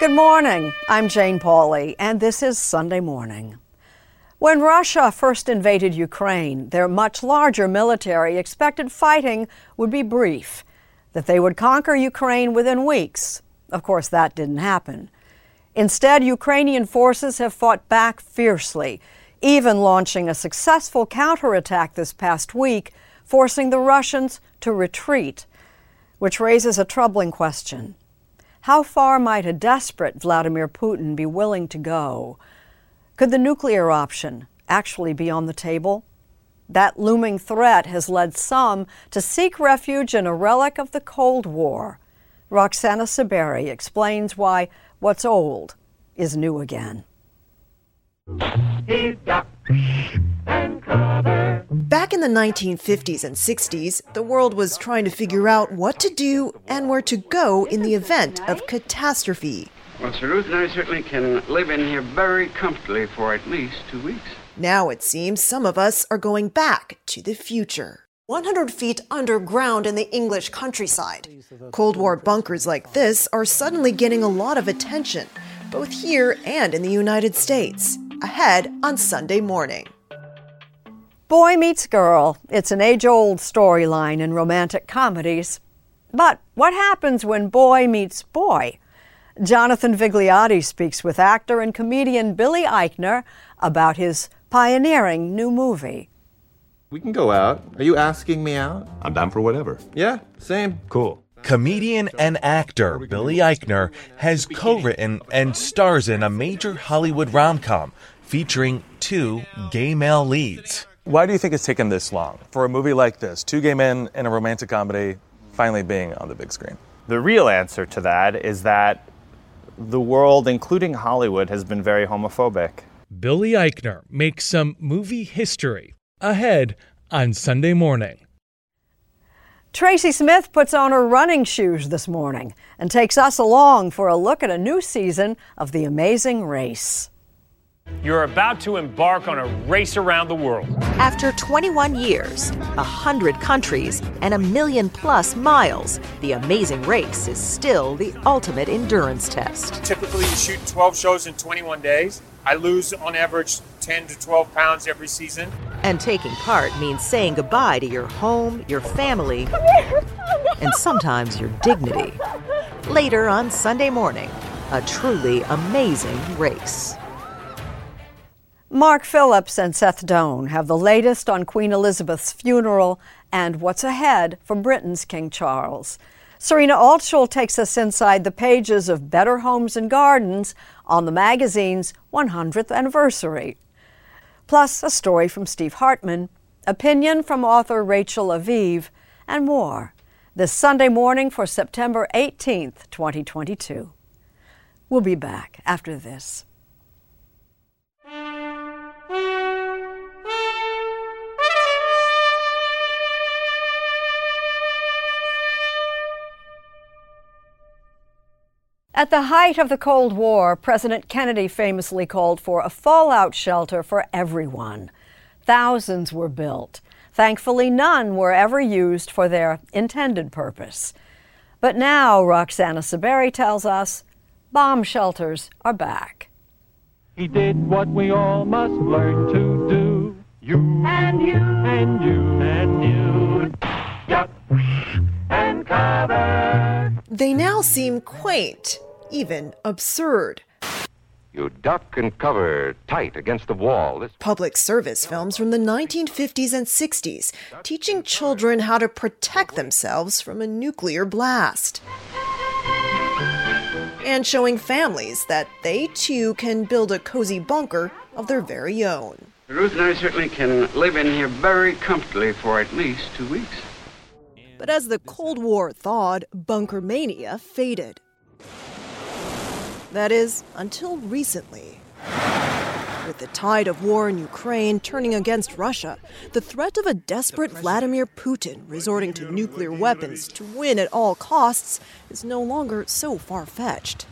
Good morning. I'm Jane Pauley, and this is Sunday Morning. When Russia first invaded Ukraine, their much larger military expected fighting would be brief, that they would conquer Ukraine within weeks. Of course, that didn't happen. Instead, Ukrainian forces have fought back fiercely, even launching a successful counterattack this past week, forcing the Russians to retreat, which raises a troubling question. How far might a desperate Vladimir Putin be willing to go? Could the nuclear option actually be on the table? That looming threat has led some to seek refuge in a relic of the Cold War. Roxana Saberi explains why what's old is new again. Back in the 1950s and 60s, the world was trying to figure out what to do and where to go in the event of catastrophe. Well, Sir Ruth and I certainly can live in here very comfortably for at least two weeks. Now it seems some of us are going back to the future. 100 feet underground in the English countryside. Cold War bunkers like this are suddenly getting a lot of attention, both here and in the United States. Ahead on Sunday morning. Boy meets girl. It's an age old storyline in romantic comedies. But what happens when boy meets boy? Jonathan Vigliotti speaks with actor and comedian Billy Eichner about his pioneering new movie. We can go out. Are you asking me out? I'm down for whatever. Yeah, same. Cool. Comedian and actor Billy Eichner has co written and stars in a major Hollywood rom com featuring two gay male leads. Why do you think it's taken this long for a movie like this, two gay men in a romantic comedy, finally being on the big screen? The real answer to that is that the world, including Hollywood, has been very homophobic. Billy Eichner makes some movie history ahead on Sunday morning. Tracy Smith puts on her running shoes this morning and takes us along for a look at a new season of The Amazing Race. You're about to embark on a race around the world. After 21 years, 100 countries, and a million plus miles, the amazing race is still the ultimate endurance test. Typically, you shoot 12 shows in 21 days. I lose on average 10 to 12 pounds every season. And taking part means saying goodbye to your home, your family, and sometimes your dignity. Later on Sunday morning, a truly amazing race. Mark Phillips and Seth Doane have the latest on Queen Elizabeth's funeral and what's ahead for Britain's King Charles. Serena Altschul takes us inside the pages of Better Homes and Gardens on the magazine's 100th anniversary. Plus, a story from Steve Hartman, opinion from author Rachel Aviv, and more this Sunday morning for September 18th, 2022. We'll be back after this. At the height of the Cold War, President Kennedy famously called for a fallout shelter for everyone. Thousands were built. Thankfully, none were ever used for their intended purpose. But now, Roxana Saberi tells us, bomb shelters are back. He did what we all must learn to do. You and you and you and you. Duck and cover. They now seem quaint, even absurd. You duck and cover tight against the wall. This Public service films from the 1950s and 60s, teaching children how to protect themselves from a nuclear blast. And showing families that they too can build a cozy bunker of their very own. Ruth and I certainly can live in here very comfortably for at least two weeks. But as the Cold War thawed, bunker mania faded. That is, until recently. With the tide of war in Ukraine turning against Russia, the threat of a desperate Vladimir Putin resorting to nuclear weapons to win at all costs is no longer so far fetched.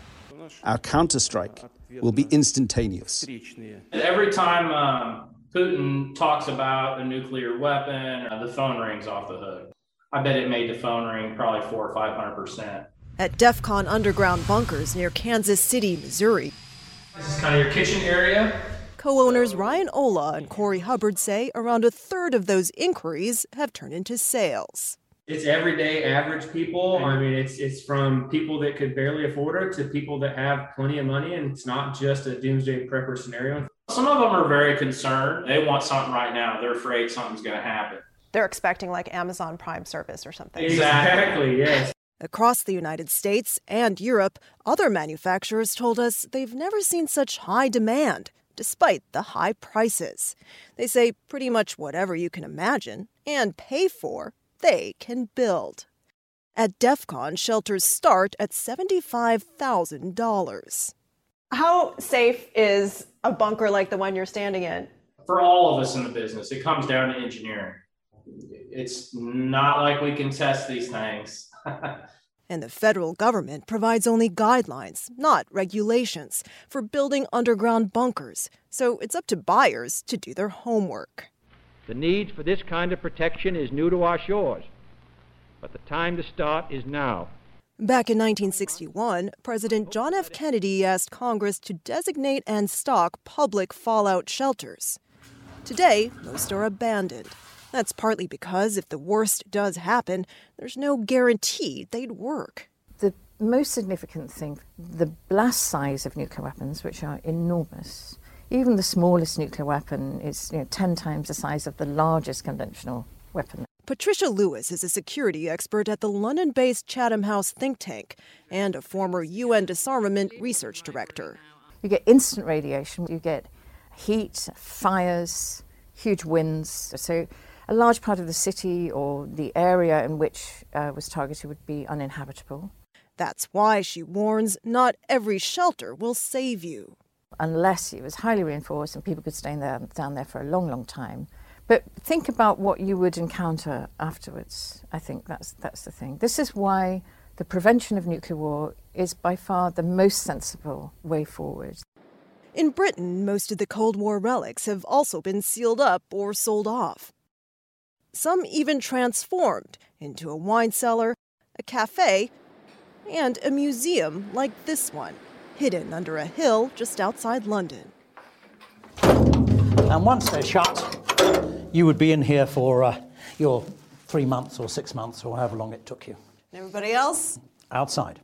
Our counterstrike will be instantaneous. Every time um, Putin talks about a nuclear weapon, uh, the phone rings off the hook. I bet it made the phone ring probably four or five hundred percent. At DEF CON underground bunkers near Kansas City, Missouri, This is kind of your kitchen area. co owners Ryan Ola and Corey Hubbard say around a third of those inquiries have turned into sales. It's everyday average people. I mean, it's it's from people that could barely afford it to people that have plenty of money, and it's not just a doomsday prepper scenario. Some of them are very concerned. They want something right now. They're afraid something's going to happen. They're expecting like Amazon Prime service or something. Exactly. Yes. Across the United States and Europe, other manufacturers told us they've never seen such high demand, despite the high prices. They say pretty much whatever you can imagine and pay for, they can build. At DEF CON, shelters start at $75,000. How safe is a bunker like the one you're standing in? For all of us in the business, it comes down to engineering. It's not like we can test these things. And the federal government provides only guidelines, not regulations, for building underground bunkers. So it's up to buyers to do their homework. The need for this kind of protection is new to our shores, but the time to start is now. Back in 1961, President John F. Kennedy asked Congress to designate and stock public fallout shelters. Today, most are abandoned. That's partly because if the worst does happen, there's no guarantee they'd work. The most significant thing, the blast size of nuclear weapons, which are enormous. Even the smallest nuclear weapon is you know, 10 times the size of the largest conventional weapon. Patricia Lewis is a security expert at the London based Chatham House think tank and a former UN disarmament research director. You get instant radiation, you get heat, fires, huge winds. So, a large part of the city or the area in which uh, was targeted would be uninhabitable. That's why she warns not every shelter will save you. Unless it was highly reinforced and people could stay there, down there for a long, long time. But think about what you would encounter afterwards. I think that's, that's the thing. This is why the prevention of nuclear war is by far the most sensible way forward. In Britain, most of the Cold War relics have also been sealed up or sold off. Some even transformed into a wine cellar, a cafe, and a museum like this one, hidden under a hill just outside London. And once they're shut, you would be in here for uh, your three months or six months or however long it took you. And everybody else? Outside.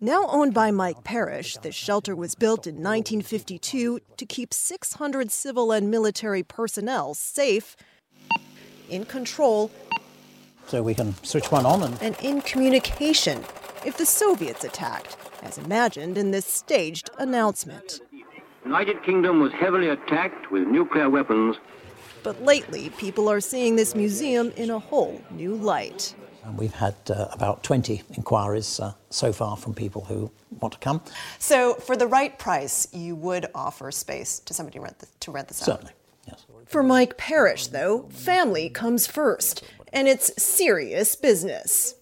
Now owned by Mike Parrish, this shelter was built in 1952 to keep 600 civil and military personnel safe, in control, So we can switch one on and and in communication if the Soviets attacked, as imagined in this staged announcement. United Kingdom was heavily attacked with nuclear weapons. But lately, people are seeing this museum in a whole new light. And we've had uh, about 20 inquiries uh, so far from people who want to come. So, for the right price, you would offer space to somebody rent the, to rent this out? Certainly. For Mike Parrish, though, family comes first, and it's serious business.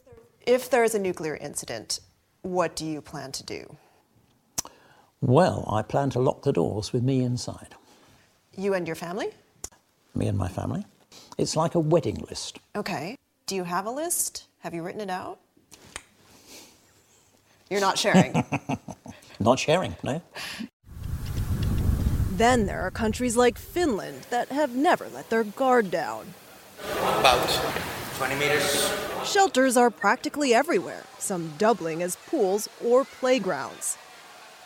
If there is a nuclear incident, what do you plan to do? Well, I plan to lock the doors with me inside. You and your family? Me and my family. It's like a wedding list. Okay. Do you have a list? Have you written it out? You're not sharing. Not sharing, no. Then there are countries like Finland that have never let their guard down. About 20 meters. Shelters are practically everywhere, some doubling as pools or playgrounds.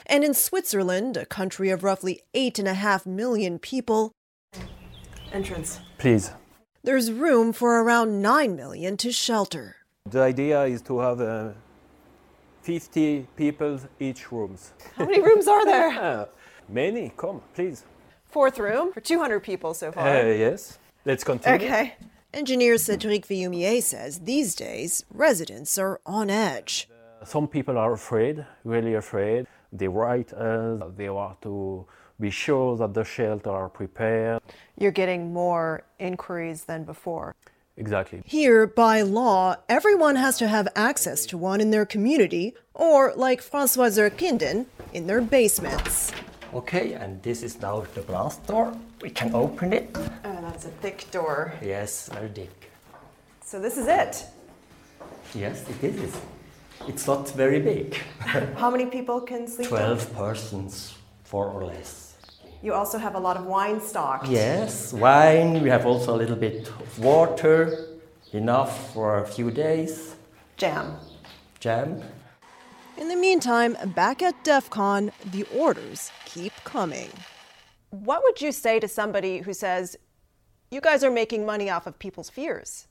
And in Switzerland, a country of roughly 8.5 million people, entrance. Please. There's room for around 9 million to shelter. The idea is to have uh, 50 people each rooms. How many rooms are there? Many, come, please. Fourth room for 200 people so far. Uh, yes, let's continue. Okay. Engineer Cedric Villumier says these days residents are on edge. Some people are afraid, really afraid. They write us, they want to be sure that the shelter are prepared. You're getting more inquiries than before. Exactly. Here, by law, everyone has to have access to one in their community, or, like Francois Zerkinden, in their basements. Okay, and this is now the glass door. We can open it. Oh, that's a thick door. Yes, very thick. So this is it. Yes, it is. It's not very big. How many people can sleep? 12 persons, four or less. You also have a lot of wine stocked. Yes, wine. We have also a little bit of water, enough for a few days. Jam. Jam. In the meantime, back at DEF CON, the orders keep coming. What would you say to somebody who says, you guys are making money off of people's fears?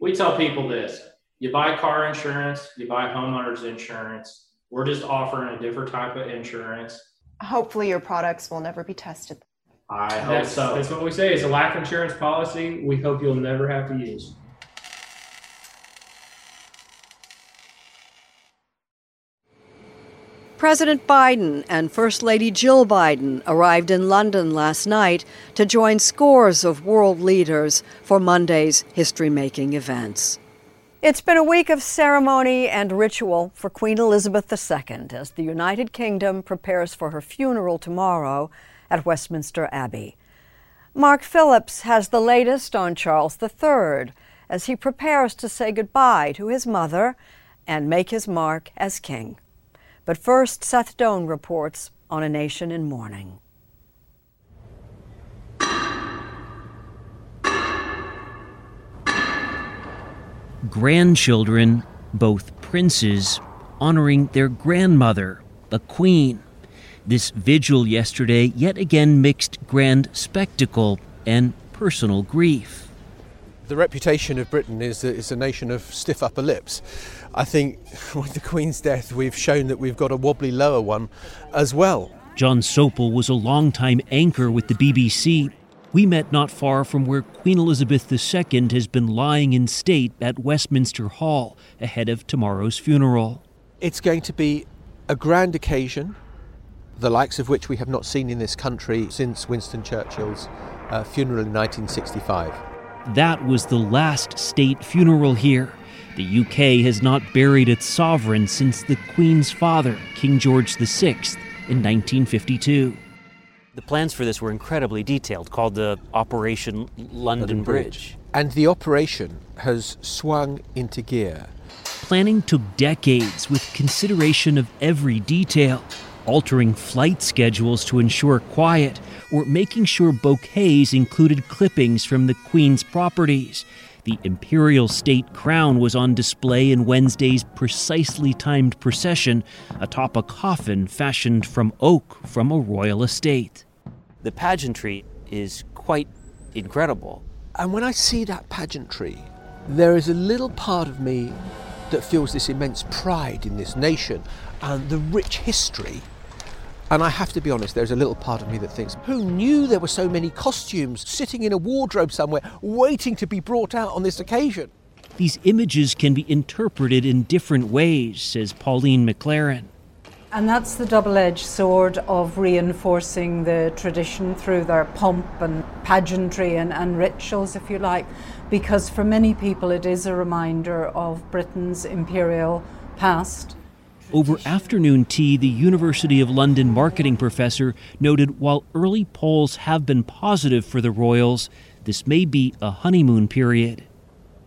We tell people this you buy car insurance, you buy homeowners insurance. We're just offering a different type of insurance. Hopefully, your products will never be tested. I hope That's, so. that's what we say. It's a life insurance policy we hope you'll never have to use. President Biden and First Lady Jill Biden arrived in London last night to join scores of world leaders for Monday's history making events. It's been a week of ceremony and ritual for Queen Elizabeth II as the United Kingdom prepares for her funeral tomorrow at Westminster Abbey. Mark Phillips has the latest on Charles III as he prepares to say goodbye to his mother and make his mark as king. But first, Seth Doane reports on a nation in mourning. grandchildren, both princes, honoring their grandmother, the Queen. This vigil yesterday yet again mixed grand spectacle and personal grief. The reputation of Britain is that it's a nation of stiff upper lips. I think with the Queen's death, we've shown that we've got a wobbly lower one as well. Jon Sopel was a longtime anchor with the BBC. We met not far from where Queen Elizabeth II has been lying in state at Westminster Hall ahead of tomorrow's funeral. It's going to be a grand occasion, the likes of which we have not seen in this country since Winston Churchill's uh, funeral in 1965. That was the last state funeral here. The UK has not buried its sovereign since the Queen's father, King George VI, in 1952. The plans for this were incredibly detailed, called the Operation London, London Bridge. And the operation has swung into gear. Planning took decades with consideration of every detail, altering flight schedules to ensure quiet, or making sure bouquets included clippings from the Queen's properties. The imperial state crown was on display in Wednesday's precisely timed procession atop a coffin fashioned from oak from a royal estate. The pageantry is quite incredible. And when I see that pageantry, there is a little part of me that feels this immense pride in this nation and the rich history. And I have to be honest, there's a little part of me that thinks, who knew there were so many costumes sitting in a wardrobe somewhere waiting to be brought out on this occasion? these images can be interpreted in different ways, says Pauline Maclaran. And that's the double edged sword of reinforcing the tradition through their pomp and pageantry and, and, rituals, if you like, because for many people it is a reminder of Britain's imperial past. Over afternoon tea, the University of London marketing professor noted while early polls have been positive for the royals, this may be a honeymoon period.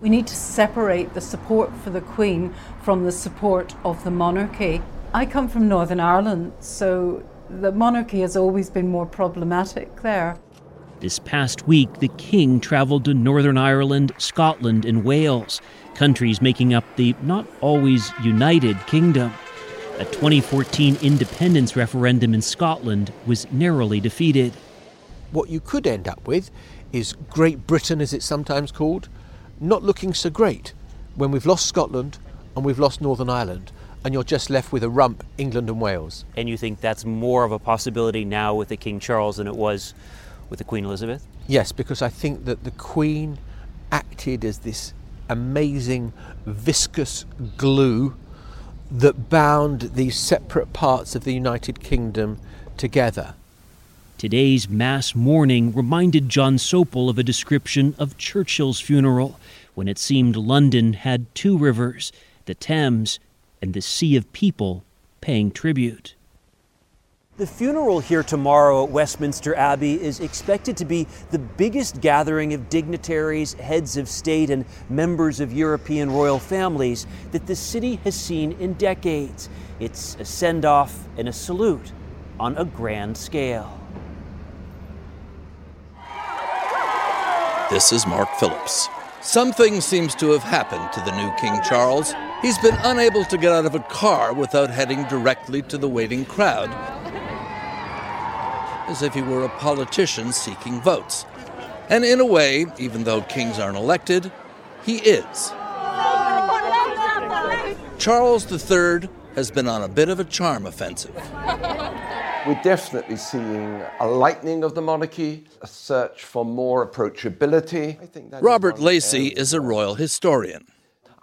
We need to separate the support for the Queen from the support of the monarchy. I come from Northern Ireland, so the monarchy has always been more problematic there. This past week, the King traveled to Northern Ireland, Scotland, and Wales, countries making up the not always united kingdom. A 2014 independence referendum in Scotland was narrowly defeated. What you could end up with is Great Britain, as it's sometimes called, not looking so great when we've lost Scotland and we've lost Northern Ireland and you're just left with a rump England and Wales. And you think that's more of a possibility now with the King Charles than it was with the Queen Elizabeth? Yes, because I think that the Queen acted as this amazing viscous glue that bound these separate parts of the United Kingdom together. Today's mass mourning reminded Jon Sopel of a description of Churchill's funeral when it seemed London had two rivers, the Thames and the sea of people paying tribute. The funeral here tomorrow at Westminster Abbey is expected to be the biggest gathering of dignitaries, heads of state, and members of European royal families that the city has seen in decades. It's a send off and a salute on a grand scale. This is Mark Phillips. Something seems to have happened to the new King Charles. He's been unable to get out of a car without heading directly to the waiting crowd, as if he were a politician seeking votes. And in a way, even though kings aren't elected, he is. Charles III has been on a bit of a charm offensive. We're definitely seeing a lightening of the monarchy, a search for more approachability. Robert Lacey is a royal historian.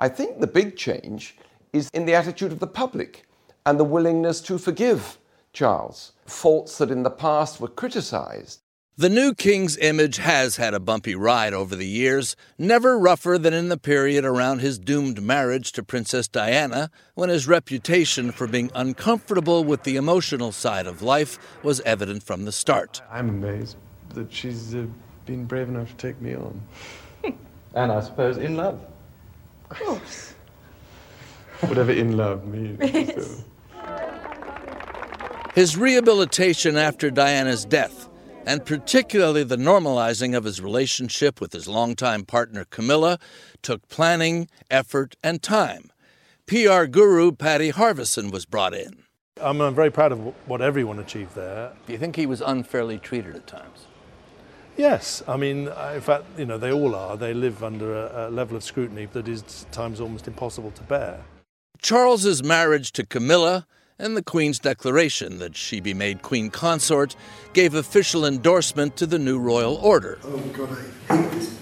I think the big change is in the attitude of the public and the willingness to forgive Charles, faults that in the past were criticized. The new king's image has had a bumpy ride over the years, never rougher than in the period around his doomed marriage to Princess Diana, when his reputation for being uncomfortable with the emotional side of life was evident from the start. I'm amazed that she's uh, been brave enough to take me on. and I suppose in love. Of course. Whatever in love means. So. His rehabilitation after Diana's death and particularly the normalizing of his relationship with his longtime partner Camilla, took planning, effort, and time. PR guru Paddy Harverson was brought in. I'm, I'm very proud of what everyone achieved there. Do you think he was unfairly treated at times? Yes, I mean, uh, in fact, you know, they all are. They live under a, a level of scrutiny that is at times almost impossible to bear. Charles's marriage to Camilla and the Queen's declaration that she be made Queen Consort gave official endorsement to the new royal order. Oh God, I hate this.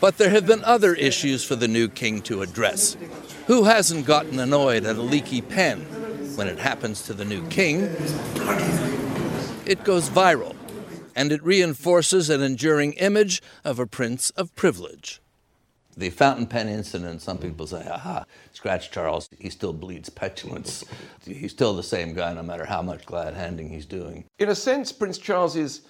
But there have been other issues for the new king to address. Who hasn't gotten annoyed at a leaky pen? When it happens to the new king, it goes viral, and it reinforces an enduring image of a prince of privilege. The fountain pen incident, some mm. people say, aha, scratch Charles, he still bleeds petulance. He's still the same guy no matter how much glad handing he's doing. In a sense, Prince Charles's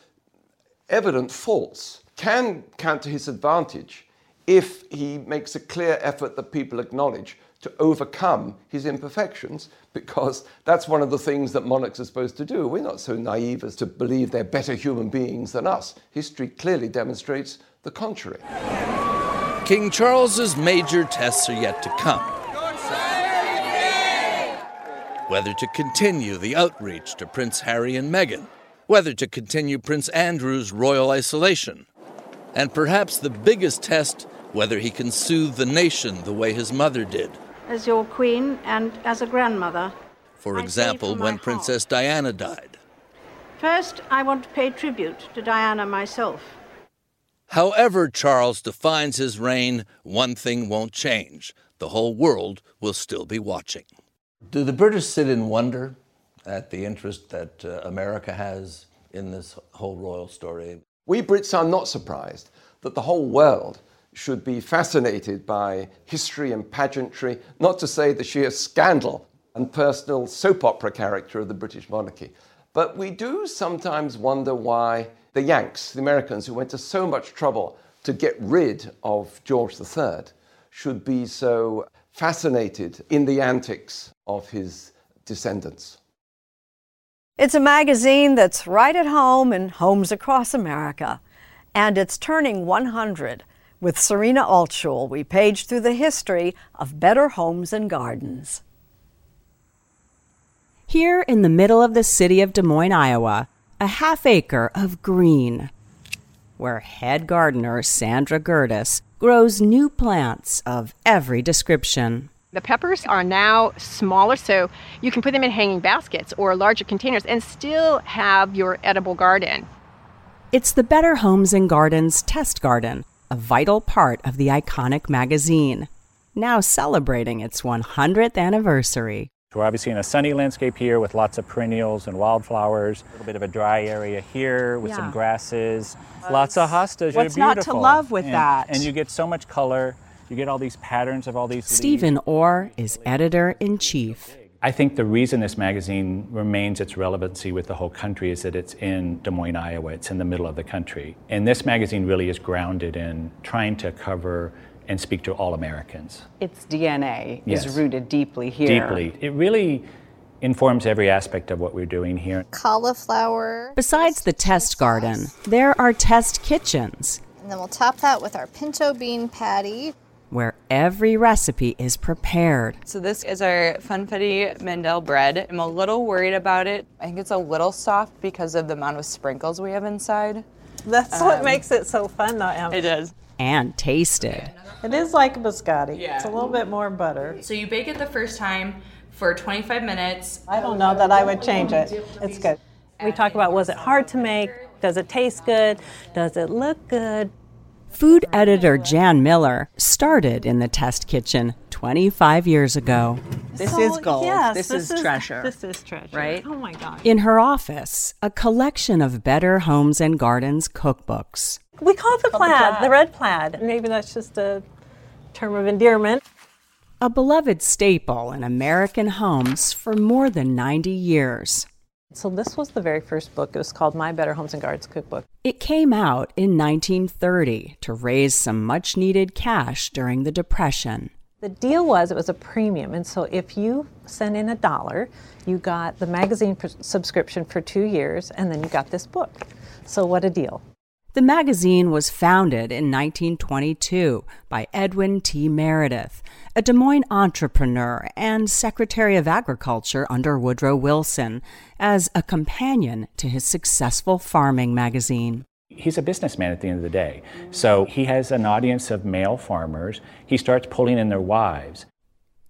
evident faults can count to his advantage if he makes a clear effort that people acknowledge to overcome his imperfections, because that's one of the things that monarchs are supposed to do. We're not so naive as to believe they're better human beings than us. History clearly demonstrates the contrary. King Charles's major tests are yet to come. Whether to continue the outreach to Prince Harry and Meghan, whether to continue Prince Andrew's royal isolation, and perhaps the biggest test, whether he can soothe the nation the way his mother did. As your queen and as a grandmother. For example, when Princess Diana died. First, I want to pay tribute to Diana myself. However, Charles defines his reign, one thing won't change the whole world will still be watching. Do the British sit in wonder at the interest that uh, America has in this whole royal story? We Brits are not surprised that the whole world should be fascinated by history and pageantry, not to say the sheer scandal and personal soap opera character of the British monarchy. But we do sometimes wonder why the Yanks, the Americans, who went to so much trouble to get rid of George III, should be so fascinated in the antics of his descendants. It's a magazine that's right at home in homes across America, and it's turning 100. With Serena Altschul, we page through the history of better homes and gardens. Here in the middle of the city of Des Moines, Iowa, a half acre of green, where head gardener Sandra Gerdes grows new plants of every description. The peppers are now smaller, so you can put them in hanging baskets or larger containers and still have your edible garden. It's the Better Homes and Gardens Test Garden, a vital part of the iconic magazine, now celebrating its 100th anniversary. We're obviously in a sunny landscape here with lots of perennials and wildflowers. A little bit of a dry area here with Yeah. some grasses. Lots of hostas. What's They're not to love with And- that? And you get so much color. You get all these patterns of all these leaves. Stephen Orr is editor in chief. I think the reason this magazine remains its relevancy with the whole country is that it's in Des Moines, Iowa. It's in the middle of the country. And this magazine really is grounded in trying to cover and speak to all Americans. Its DNA Yes. is rooted deeply here. Deeply. It really informs every aspect of what we're doing here. cauliflower. Besides the test garden, there are test kitchens And then we'll top that with our pinto bean patty. where every recipe is prepared. So this is our Funfetti Mandel bread. I'm a little worried about it. I think it's a little soft because of the amount of sprinkles we have inside. That's what Um, makes it so fun, though, Em. It is. And tasted. It is like a biscotti. Yeah. It's a little bit more butter. So you bake it the first time for 25 minutes. I don't know that I would change it. It's good. We talk about was it hard to make? Does it taste good? Does it look good? Food editor Jan Miller started in the test kitchen 25 years ago. This So, is gold. yes, this, this is is- treasure. This is treasure. right? Oh my gosh. In her office, a collection of Better Homes and Gardens cookbooks. We call it the Called the plaid, plaid. the red plaid. Maybe that's just a term of endearment. A beloved staple in American homes for more than 90 years. So this was the very first book. It was called My Better Homes and Gardens Cookbook. It came out in 1930 to raise some much needed cash during the Depression. The deal was it was a premium, and so if you sent in a dollar, you got the magazine pr- subscription for two years, and then you got this book. So what a deal! The magazine was founded in 1922 by Edwin T. Meredith, a Des Moines entrepreneur and Secretary of Agriculture under Woodrow Wilson, as a companion to his successful farming magazine. He's a businessman at the end of the day. So he has an audience of male farmers. He starts pulling in their wives.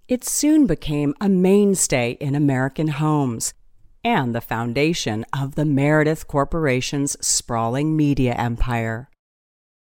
It soon became a mainstay in American homes and the foundation of the Meredith Corporation's sprawling media empire.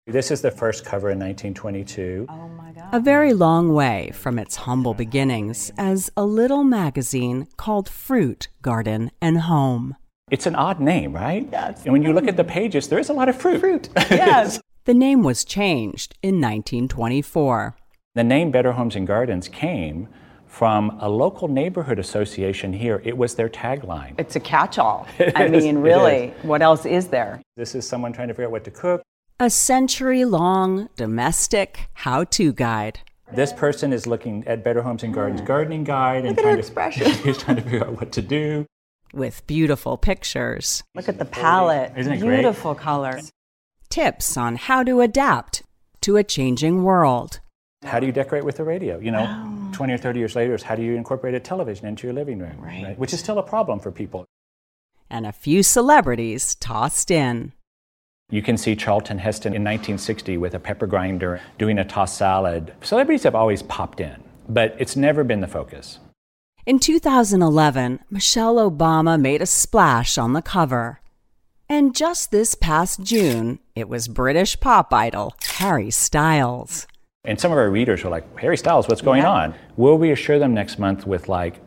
This is the first cover in 1922. Oh my God. A very long way from its humble beginnings as a little magazine called Fruit, Garden, and Home. It's an odd name, right? Yes. And when you look at the pages, there is a lot of fruit. Fruit, Yes. the name was changed in 1924. the name Better Homes and Gardens came from a local neighborhood association here. It was their tagline. It's a catch-all. I is, mean, really, what else is there? This is someone trying to figure out what to cook. A century long domestic how to guide. This person is looking at Better Homes and Gardens gardening guide and Look at her trying expression. to he's trying to figure out what to do. With beautiful pictures. Look at the palette. Isn't it great? Beautiful color. Tips on how to adapt to a changing world. How do you decorate with the radio? You know, 20 or 30 years later, is how do you incorporate a television into your living room? Right. Which is still a problem for people. And a few celebrities tossed in. You can see Charlton Heston in 1960 with a pepper grinder doing a tossed salad. Celebrities have always popped in, but it's never been the focus. In 2011, Michelle Obama made a splash on the cover. And just this past June, it was British pop idol Harry Styles. And some of our readers were like, Harry Styles, what's going Yeah. on? We'll reassure them next month with like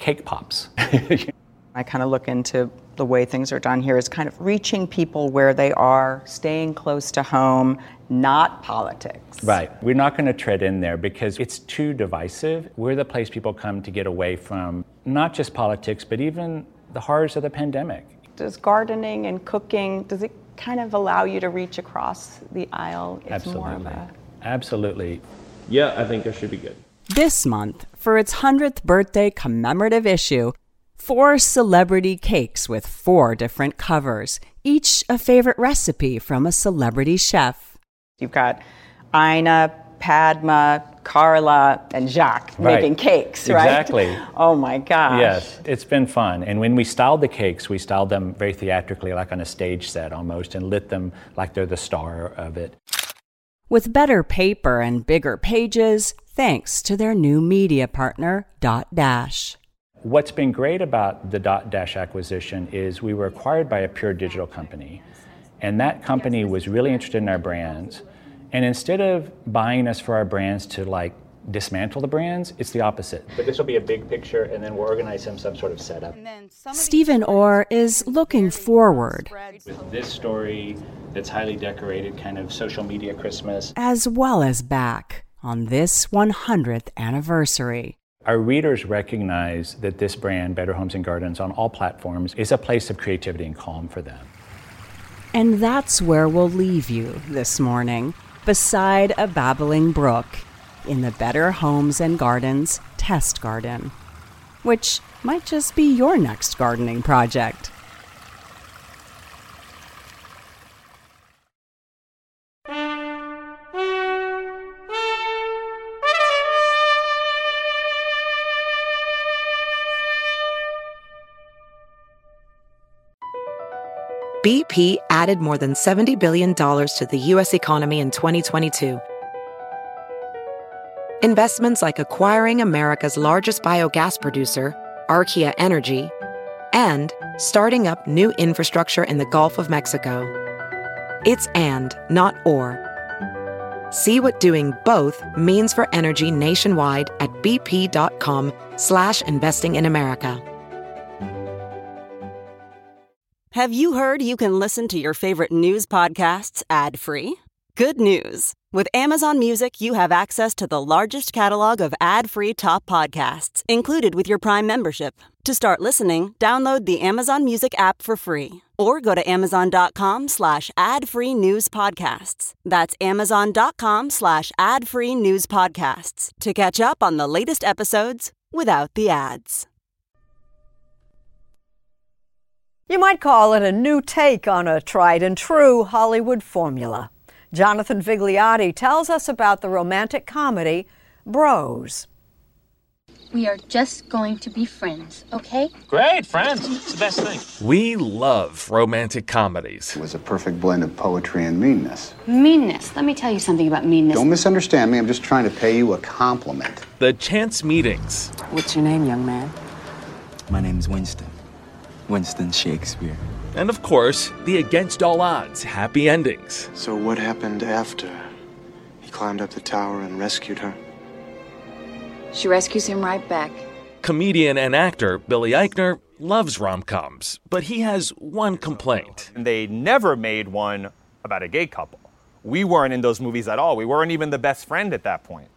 cake pops. I kind of look into the way things are done here is kind of reaching people where they are, staying close to home, not politics. Right. We're not going to tread in there because it's too divisive. We're the place people come to get away from not just politics, but even the horrors of the pandemic. Does gardening and cooking, does it kind of allow you to reach across the aisle? It's more of Absolutely. a Absolutely. Yeah, I think I should be good. This month, for its 100th birthday commemorative issue, four celebrity cakes with four different covers, each a favorite recipe from a celebrity chef. You've got Ina, Padma, Carla, and Jacques Right. making cakes, right? Exactly. Oh my gosh. Yes, it's been fun. And when we styled the cakes, we styled them very theatrically, like on a stage set almost, and lit them like they're the star of it. With better paper and bigger pages, thanks to their new media partner, Dotdash. What's been great about the Dotdash acquisition is we were acquired by a pure digital company. And that company was really interested in our brands. And instead of buying us for our brands to like dismantle the brands, it's the opposite. But this will be a big picture, and then we'll organize them some sort of setup. Stephen Orr is looking forward, With this story that's highly decorated, kind of social media Christmas. as well as back, on this 100th anniversary. Our readers recognize that this brand, Better Homes and Gardens, on all platforms, is a place of creativity and calm for them. And that's where we'll leave you this morning, beside a babbling brook, in the Better Homes and Gardens test garden, which might just be your next gardening project. BP added more than $70 billion to the U.S. economy in 2022. Investments like acquiring America's largest biogas producer, Archaea Energy, and starting up new infrastructure in the Gulf of Mexico. It's and, not or. See what doing both means for energy nationwide at bp.com slash investing in America. Have you heard you can listen to your favorite news podcasts ad free? Good news! With Amazon Music, you have access to the largest catalog of ad free top podcasts included with your Prime membership. To start listening, download the Amazon Music app for free or go to amazon.com slash ad free news podcasts. That's amazon.com slash ad free news podcasts to catch up on the latest episodes without the ads. You might call it a new take on a tried and true Hollywood formula. Jonathan Vigliotti tells us about the romantic comedy Bros. We are just going to be friends, okay? Great, friends. It's the best thing. We love romantic comedies. It was a perfect blend of poetry and meanness. Meanness. Let me tell you something about meanness. Don't misunderstand me. I'm just trying to pay you a compliment. The chance meetings. What's your name, young man? My name's Winston. Winston Shakespeare. And of course, the against all odds happy endings. So, what happened after he climbed up the tower and rescued her? She rescues him right back. Comedian and actor Billy Eichner loves rom coms, but he has one complaint. They never made one about a gay couple. We weren't in those movies at all. We weren't even the best friend at that point.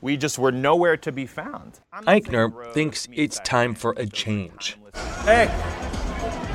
We just were nowhere to be found. Eichner thinks it's time for a change. Hey.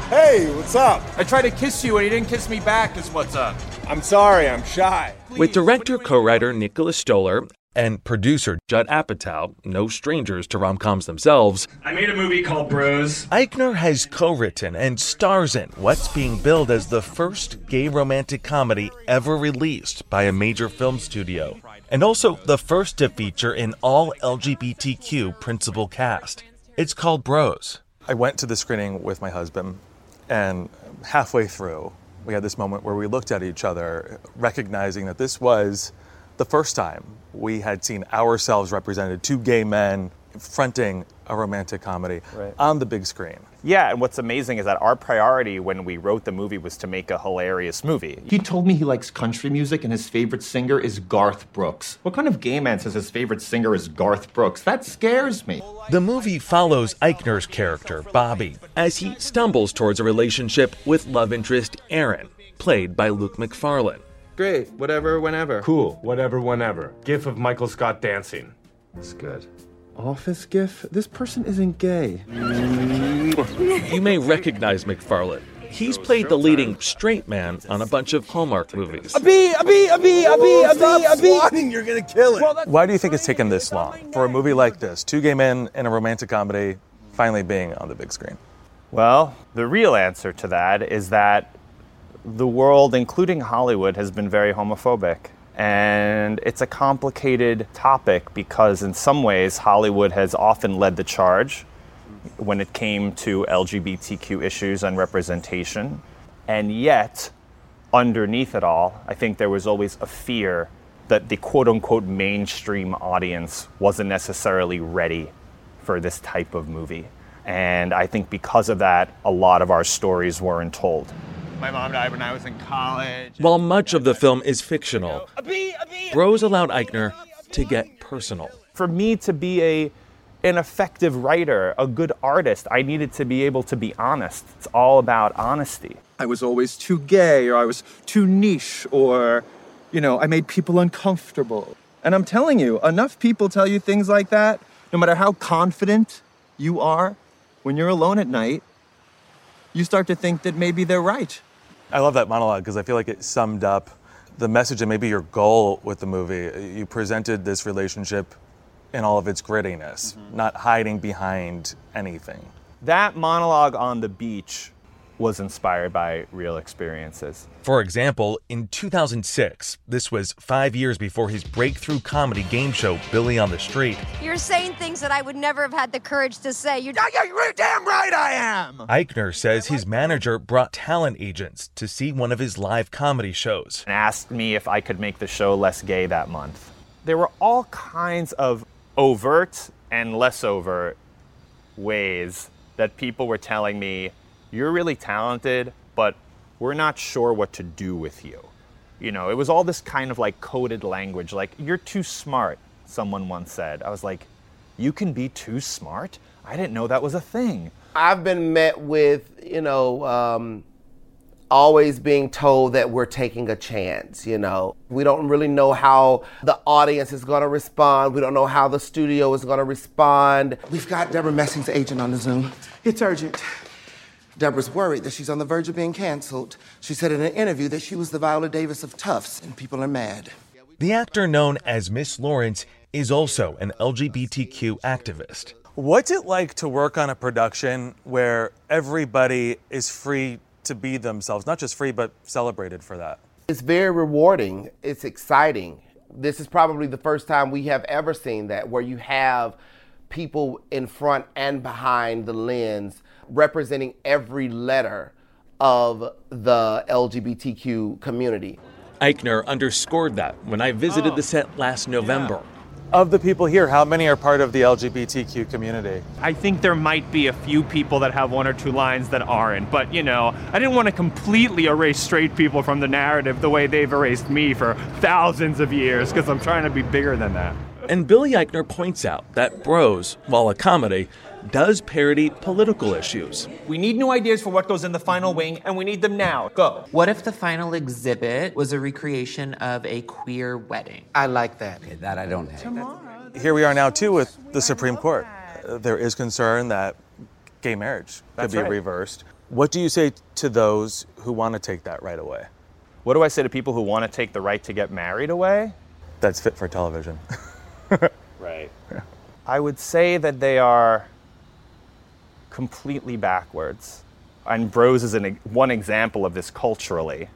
Hey, what's up? I tried to kiss you and you didn't kiss me back, is what's up. I'm sorry, I'm shy. With director co writer Nicholas Stoller and producer Judd Apatow, no strangers to rom coms themselves, I made a movie called Bros. Eichner has co written and stars in what's being billed as the first gay romantic comedy ever released by a major film studio, and also the first to feature an all LGBTQ principal cast. It's called Bros. I went to the screening with my husband, and halfway through, we had this moment where we looked at each other, recognizing that this was the first time we had seen ourselves represented two gay men fronting a romantic comedy Right. on the big screen. Yeah, and what's amazing is that our priority when we wrote the movie was to make a hilarious movie. He told me he likes country music and his favorite singer is Garth Brooks. What kind of gay man says his favorite singer is Garth Brooks? That scares me. The movie follows Eichner's character, Bobby, as he stumbles towards a relationship with love interest Aaron, played by Luke Macfarlane. Great, whatever, whenever. Cool, whatever, whenever. GIF of Michael Scott dancing. It's good. Office GIF? This person isn't gay. You may recognize Macfarlane. He's played the leading straight man on a bunch of Hallmark movies. A bee, a bee, a bee, a bee, a bee, a bee. swatting, you're gonna kill it. Why do you think it's taken this long for a movie like this, two gay men in a romantic comedy, finally being on the big screen? Well, the real answer to that is that the world, including Hollywood, has been very homophobic. And it's a complicated topic because, in some ways, Hollywood has often led the charge when it came to LGBTQ issues and representation. And yet, underneath it all, I think there was always a fear that the quote unquote mainstream audience wasn't necessarily ready for this type of movie. And I think because of that, a lot of our stories weren't told. My mom died when I was in college. While much of the film is fictional, Bros allowed Eichner to get personal. For me to be a an effective writer, a good artist, I needed to be able to be honest. It's all about honesty. I was always too gay, or I was too niche, or, you know, I made people uncomfortable. And I'm telling you, enough people tell you things like that, no matter how confident you are, when you're alone at night, you start to think that maybe they're right. I love that monologue because I feel like it summed up the message and maybe your goal with the movie. You presented this relationship in all of its grittiness, mm-hmm. not hiding behind anything. That monologue on the beach was inspired by real experiences. For example, in 2006, this was five years before his breakthrough comedy game show, Billy on the Street, You're saying things that I would never have had the courage to say. You're, you're damn right I am. Eichner says his manager brought talent agents to see one of his live comedy shows. and asked me if I could make the show less gay that month. There were all kinds of overt and less overt ways that people were telling me, You're really talented, but we're not sure what to do with you. You know, it was all this kind of like coded language, like, You're too smart, someone once said. I was like, You can be too smart? I didn't know that was a thing. I've been met with, you know, um, always being told that we're taking a chance, you know. We don't really know how the audience is going to respond. We don't know how the studio is going to respond. We've got Debra Messing's agent on the Zoom. It's urgent. Debra's worried that she's on the verge of being canceled. She said in an interview that she was the Viola Davis of Tufts, and people are mad. The actor known as Miss Lawrence is also an LGBTQ activist. What's it like to work on a production where everybody is free to be themselves? Not just free, but celebrated for that. It's very rewarding. It's exciting. This is probably the first time we have ever seen that, where you have people in front and behind the lens representing every letter of the LGBTQ community. Eichner underscored that when I visited oh. the set last November. Of the people here, how many are part of the LGBTQ community? I think there might be a few people that have one or two lines that aren't, but you know, I didn't want to completely erase straight people from the narrative the way they've erased me for thousands of years because I'm trying to be bigger than that. And Billy Eichner points out that Bros, while a comedy, does parody political issues. We need new ideas for what goes in the final wing, and we need them now. Go. What if the final exhibit was a recreation of a queer wedding? I like that. Okay, that I don't have. Here we are now, too, with the Supreme Court. Uh, There is concern that gay marriage could That's be right. reversed. What do you say to those who want to take that right away? What do I say to people who want to take the right to get married away? That's fit for television. Right. I would say that they are completely backwards. And Bros is an, one example of this culturally.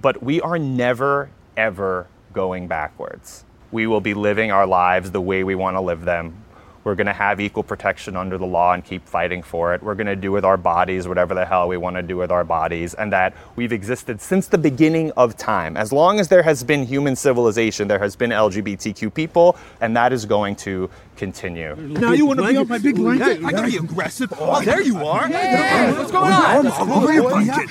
But we are never, ever going backwards. We will be living our lives the way we want to live them. We're going to have equal protection under the law and keep fighting for it. We're going to do with our bodies whatever the hell we want to do with our bodies, and that we've existed since the beginning of time. As long as there has been human civilization, there has been LGBTQ people, and that is going to continue. Now you want to be on my big blanket? I gotta be aggressive. Oh, there you are. What's going on? Over your blanket.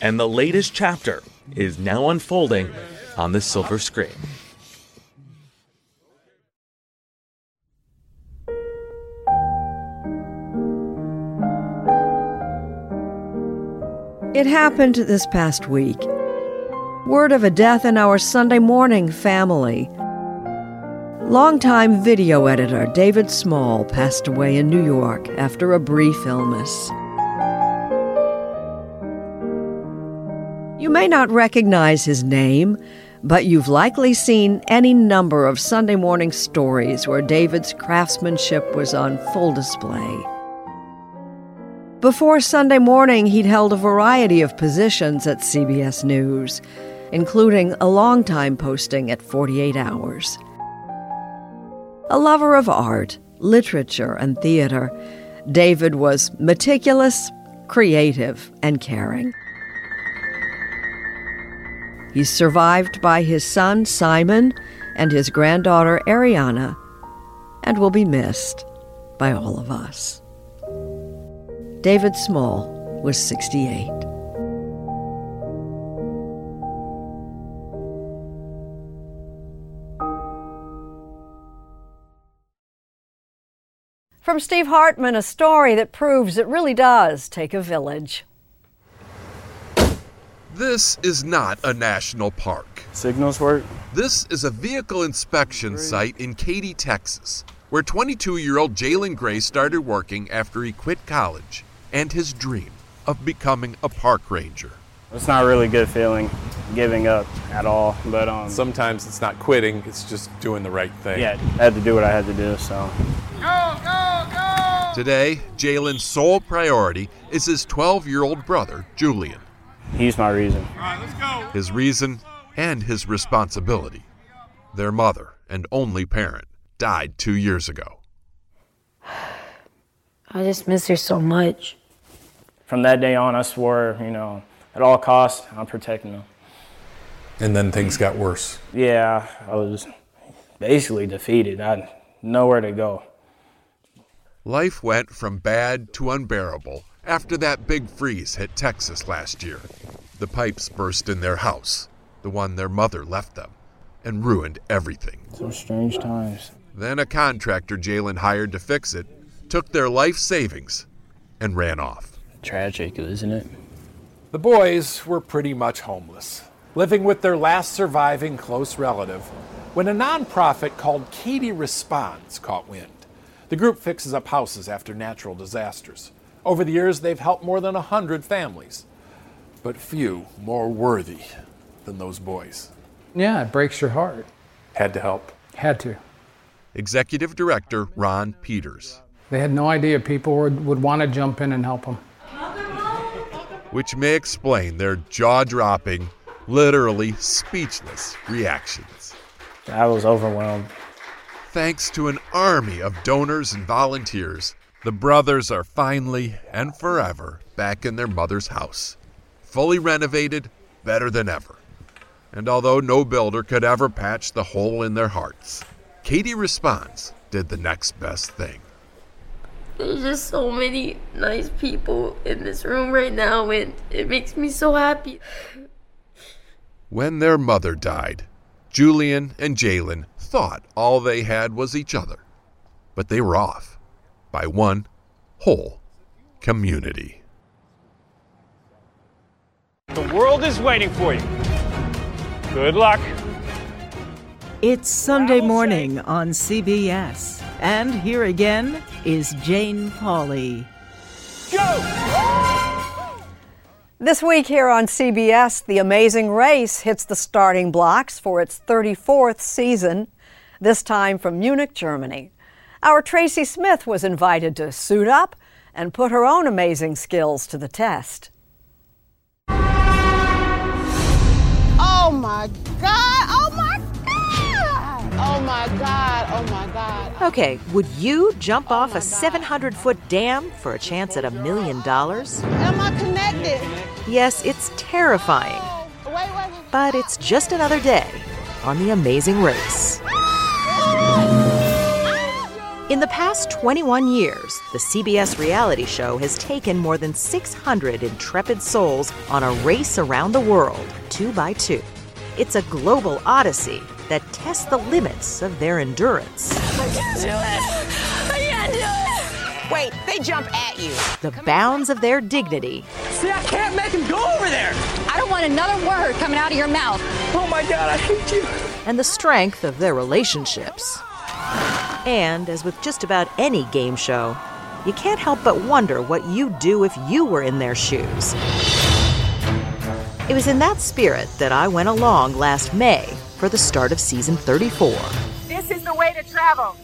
And the latest chapter is now unfolding on the silver screen. It happened this past week. Word of a death in our Sunday morning family. Longtime video editor David Small passed away in New York after a brief illness. You may not recognize his name, but you've likely seen any number of Sunday morning stories where David's craftsmanship was on full display. Before Sunday morning, he'd held a variety of positions at CBS News, including a long-time posting at 48 Hours. A lover of art, literature, and theater, David was meticulous, creative, and caring. He's survived by his son Simon and his granddaughter Ariana, and will be missed by all of us. David Small was 68. From Steve Hartman, a story that proves it really does take a village. This is not a national park. Signals work? This is a vehicle inspection site in Katy, Texas, where 22 year old Jalen Gray started working after he quit college and his dream of becoming a park ranger. It's not a really good feeling giving up at all, but um, Sometimes it's not quitting, it's just doing the right thing. yeah, I had to do what I had to do, so. go, go, go! Today, Jalen's sole priority is his 12 year old brother, Julian. He's my reason. All right, let's go. His reason and his responsibility. Their mother and only parent died two years ago. I just miss her so much. From that day on, I swore, you know, at all costs, I'm protecting them. And then things got worse. Yeah, I was basically defeated. I had nowhere to go. Life went from bad to unbearable after that big freeze hit Texas last year. The pipes burst in their house, the one their mother left them, and ruined everything. Some strange times. Then a contractor Jalen hired to fix it took their life savings and ran off. Tragic, isn't it? The boys were pretty much homeless, living with their last surviving close relative, when a nonprofit called Katy Responds caught wind. The group fixes up houses after natural disasters. Over the years, they've helped more than 100 families, but few more worthy than those boys. Yeah, it breaks your heart. Had to help. Had to. Executive Director Ron Peters. They had no idea people would, would want to jump in and help them. Which may explain their jaw dropping, literally speechless reactions. I was overwhelmed. Thanks to an army of donors and volunteers, the brothers are finally and forever back in their mother's house. Fully renovated, better than ever. And although no builder could ever patch the hole in their hearts, Katy Responds did the next best thing. There's just so many nice people in this room right now, and it makes me so happy. When their mother died, Julian and Jalen thought all they had was each other. But they were off by one whole community. The world is waiting for you. Good luck. It's Sunday morning on CBS. And here again is Jane Pauley. Go! This week here on CBS, The Amazing Race hits the starting blocks for its 34th season, this time from Munich, Germany. Our Tracy Smith was invited to suit up and put her own amazing skills to the test. Oh my God! Oh my God! Oh my God. Oh. Okay, would you jump oh off a 700 foot dam for a chance at a million dollars? Am I connected? Yes, it's terrifying. Oh, but it's just another day on The Amazing Race. In the past 21 years, the CBS reality show has taken more than 600 intrepid souls on a race around the world, two by two. It's a global odyssey that test the limits of their endurance. I can't do it. I can't do it. Wait, they jump at you. the bounds of their dignity, See, I can't make him go over there. I don't want another word coming out of your mouth. Oh my God, I hate you. and the strength of their relationships. And as with just about any game show, you can't help but wonder what you'd do if you were in their shoes. It was in that spirit that I went along last May for the start of season 34. This is the way to travel.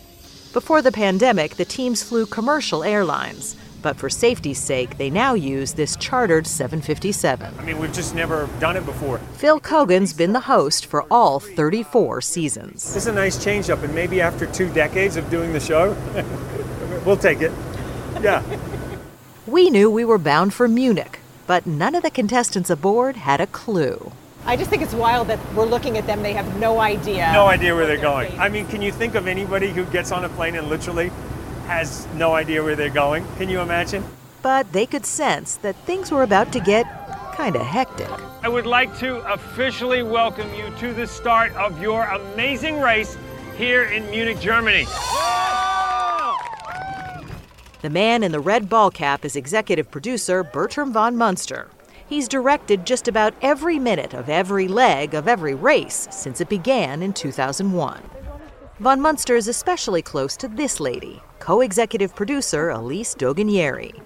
Before the pandemic, the teams flew commercial airlines, but for safety's sake, they now use this chartered 757. I mean, we've just never done it before. Phil Keoghan's been the host for all 34 seasons. This is a nice change up, and maybe after two decades of doing the show, we'll take it. Yeah. We knew we were bound for Munich, but none of the contestants aboard had a clue. I just think it's wild that we're looking at them. They have no idea. No idea where they're going. I mean, can you think of anybody who gets on a plane and literally has no idea where they're going? Can you imagine? But they could sense that things were about to get kinda hectic. I would like to officially welcome you to the start of your amazing race here in Munich, Germany. The man in the red ball cap is executive producer Bertram van Munster. He's directed just about every minute of every leg of every race since it began in 2001. Van Munster is especially close to this lady, co executive producer Elise Doganieri.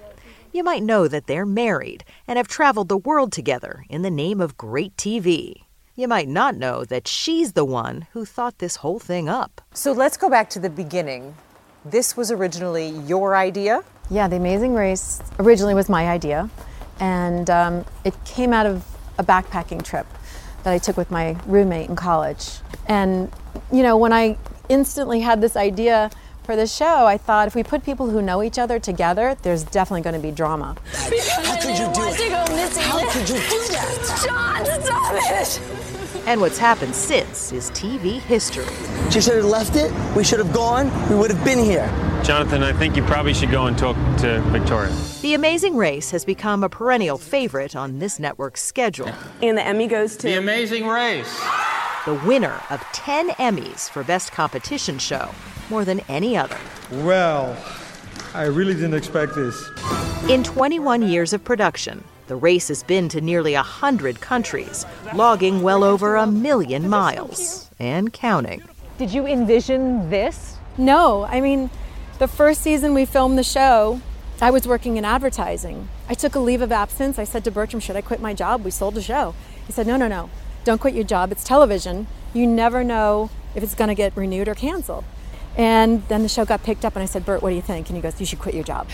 You might know that they're married and have traveled the world together in the name of great TV. You might not know that she's the one who thought this whole thing up. So let's go back to the beginning. This was originally your idea. Yeah, The Amazing Race originally was my idea, and um, it came out of a backpacking trip that I took with my roommate in college. And, you know, when I instantly had this idea for the show, I thought if we put people who know each other together, there's definitely going to be drama. How could you do it? How could you do that? John, stop it! And what's happened since is TV history. She should have left it. We should have gone. We would have been here. Jonathan, I think you probably should go and talk to Victoria. The Amazing Race has become a perennial favorite on this network's schedule. And the Emmy goes to The Amazing Race. The winner of 10 Emmys for Best Competition Show, more than any other. Well, I really didn't expect this. In 21 years of production, the race has been to nearly 100 countries, logging well over a million miles and counting. Did you envision this? No, I mean, the first season we filmed the show, I was working in advertising. I took a leave of absence. I said to Bertram, Should I quit my job? We sold the show. He said, No, no, no. Don't quit your job. It's television. You never know if it's going to get renewed or canceled. And then the show got picked up, and I said, Bert, what do you think? And he goes, You should quit your job.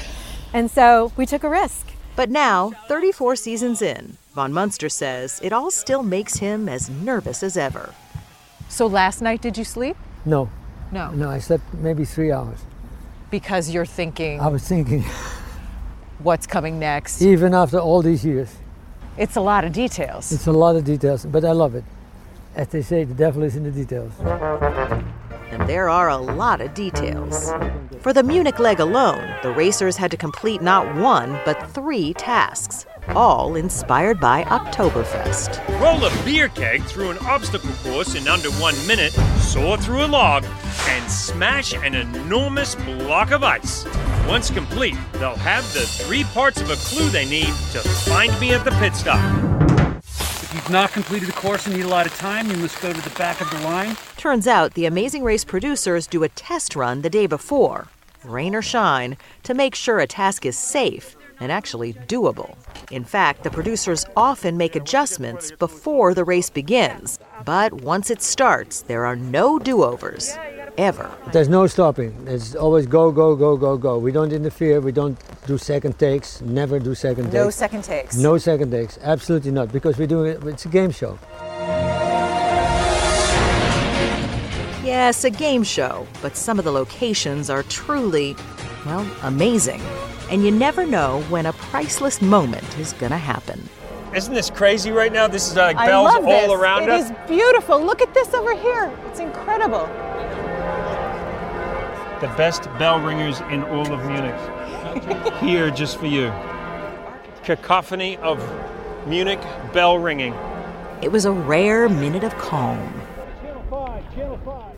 And so we took a risk. But now, 34 seasons in, Van Munster says it all still makes him as nervous as ever. So last night, did you sleep? No. No. No, I slept maybe three hours. Because you're thinking, I was thinking, what's coming next? even after all these years, It's a lot of details. it's a lot of details, but I love it. As they say, the devil is in the details. And there are a lot of details. For the Munich leg alone, the racers had to complete not one, but three tasks, all inspired by Oktoberfest. Roll a beer keg through an obstacle course in under one minute, saw through a log, and smash an enormous block of ice. Once complete, they'll have the three parts of a clue they need to find me at the pit stop. You've not completed the course and need a lot of time, you must go to the back of the line. Turns out the Amazing Race producers do a test run the day before, rain or shine, to make sure a task is safe and actually doable. In fact, the producers often make adjustments before the race begins. But once it starts, there are no do overs, ever. There's no stopping. It's always go, go, go, go, go. We don't interfere. We don't do second takes. Never do second takes. No second takes. No second takes. Absolutely not. Because we're doing it. It's a game show. Yes, a game show, but some of the locations are truly, well, amazing. And you never know when a priceless moment is gonna happen. Isn't this crazy right now? This is like I bells love all this. around It us. is beautiful. Look at this over here. It's incredible. The best bell ringers in all of Munich. Here just for you. Cacophony of Munich bell ringing. It was a rare minute of calm.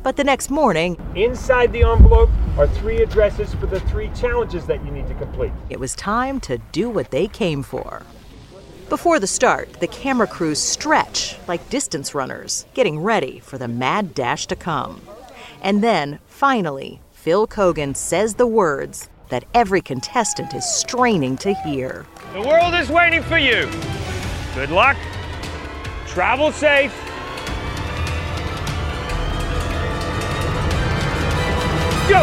But the next morning, Inside the envelope are three addresses for the three challenges that you need to complete. it was time to do what they came for. Before the start, the camera crews stretch like distance runners, getting ready for the mad dash to come. And then, finally, Phil Keoghan says the words that every contestant is straining to hear. The world is waiting for you. Good luck. Travel safe. Go!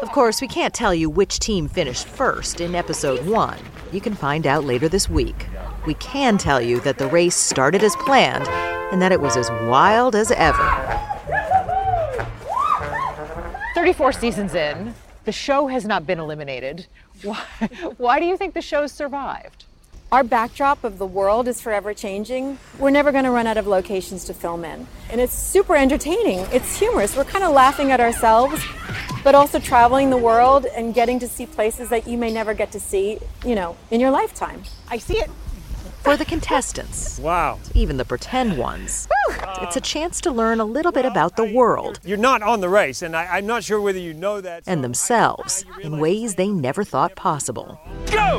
Of course, we can't tell you which team finished first in episode one. You can find out later this week. We can tell you that the race started as planned and that it was as wild as ever. 34 seasons in, the show has not been eliminated. Why, why do you think the show's survived? Our backdrop of the world is forever changing. We're never going to run out of locations to film in. And it's super entertaining. It's humorous. We're kind of laughing at ourselves, but also traveling the world and getting to see places that you may never get to see, you know, in your lifetime. I see it. For the contestants, Wow. even the pretend ones, it's a chance to learn a little bit about the world You're not on the race, and I, I'm not sure whether you know that. and themselves in ways they never thought possible. Go!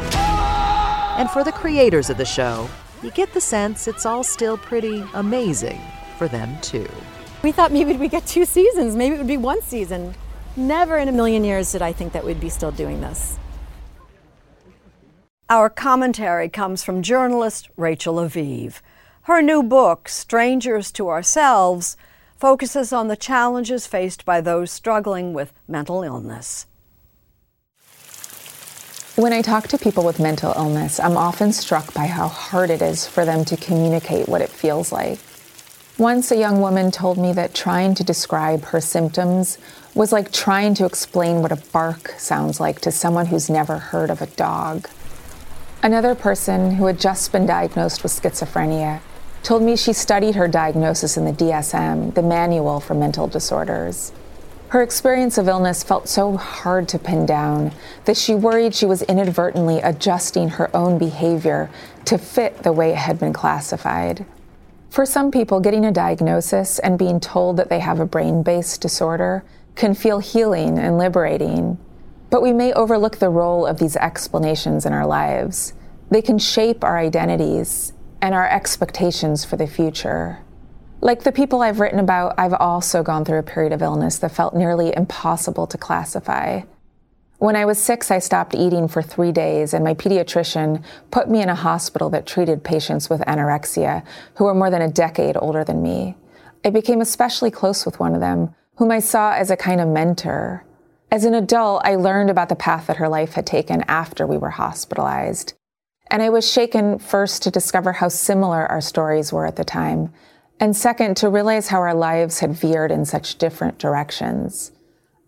And for the creators of the show, you get the sense it's all still pretty amazing for them too. We thought maybe we'd get two seasons, maybe it would be one season. Never in a million years did I think that we'd be still doing this. Our commentary comes from journalist Rachel Aviv. Her new book, Strangers to Ourselves, focuses on the challenges faced by those struggling with mental illness. When I talk to people with mental illness, I'm often struck by how hard it is for them to communicate what it feels like. Once a young woman told me that trying to describe her symptoms was like trying to explain what a bark sounds like to someone who's never heard of a dog. Another person who had just been diagnosed with schizophrenia told me she studied her diagnosis in the DSM, the Manual for Mental Disorders. Her experience of illness felt so hard to pin down that she worried she was inadvertently adjusting her own behavior to fit the way it had been classified. For some people, getting a diagnosis and being told that they have a brain based disorder can feel healing and liberating. But we may overlook the role of these explanations in our lives. They can shape our identities and our expectations for the future. Like the people I've written about, I've also gone through a period of illness that felt nearly impossible to classify. When I was six, I stopped eating for three days, and my pediatrician put me in a hospital that treated patients with anorexia who were more than a decade older than me. I became especially close with one of them, whom I saw as a kind of mentor. As an adult, I learned about the path that her life had taken after we were hospitalized. And I was shaken first to discover how similar our stories were at the time, and second, to realize how our lives had veered in such different directions.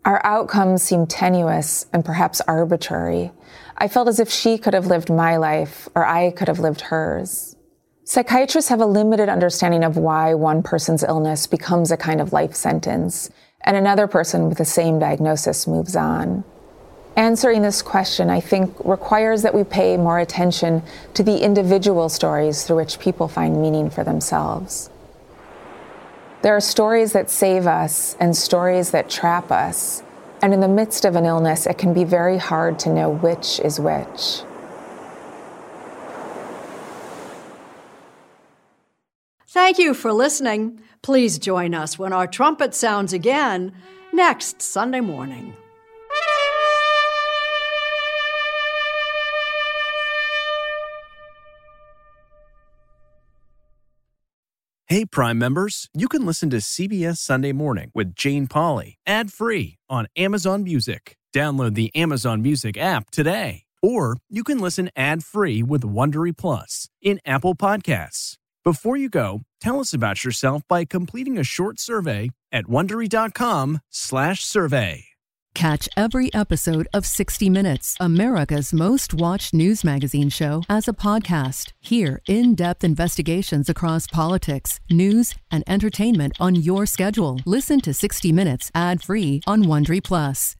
Our outcomes seemed tenuous and perhaps arbitrary. I felt as if she could have lived my life or I could have lived hers. Psychiatrists have a limited understanding of why one person's illness becomes a kind of life sentence and another person with the same diagnosis moves on. Answering this question, I think, requires that we pay more attention to the individual stories through which people find meaning for themselves. There are stories that save us and stories that trap us. And in the midst of an illness, it can be very hard to know which is which. Thank you for listening. Please join us when our trumpet sounds again next Sunday morning. Hey, Prime members, you can listen to CBS Sunday Morning with Jane Pauley ad free on Amazon Music. Download the Amazon Music app today. Or you can listen ad free with Wondery Plus in Apple Podcasts. Before you go, tell us about yourself by completing a short survey at wondery.com/survey. Catch every episode of 60 Minutes, America's most watched news magazine show, as a podcast. Hear in depth investigations across politics, news, and entertainment on your schedule. Listen to 60 Minutes ad free on Wondery Plus.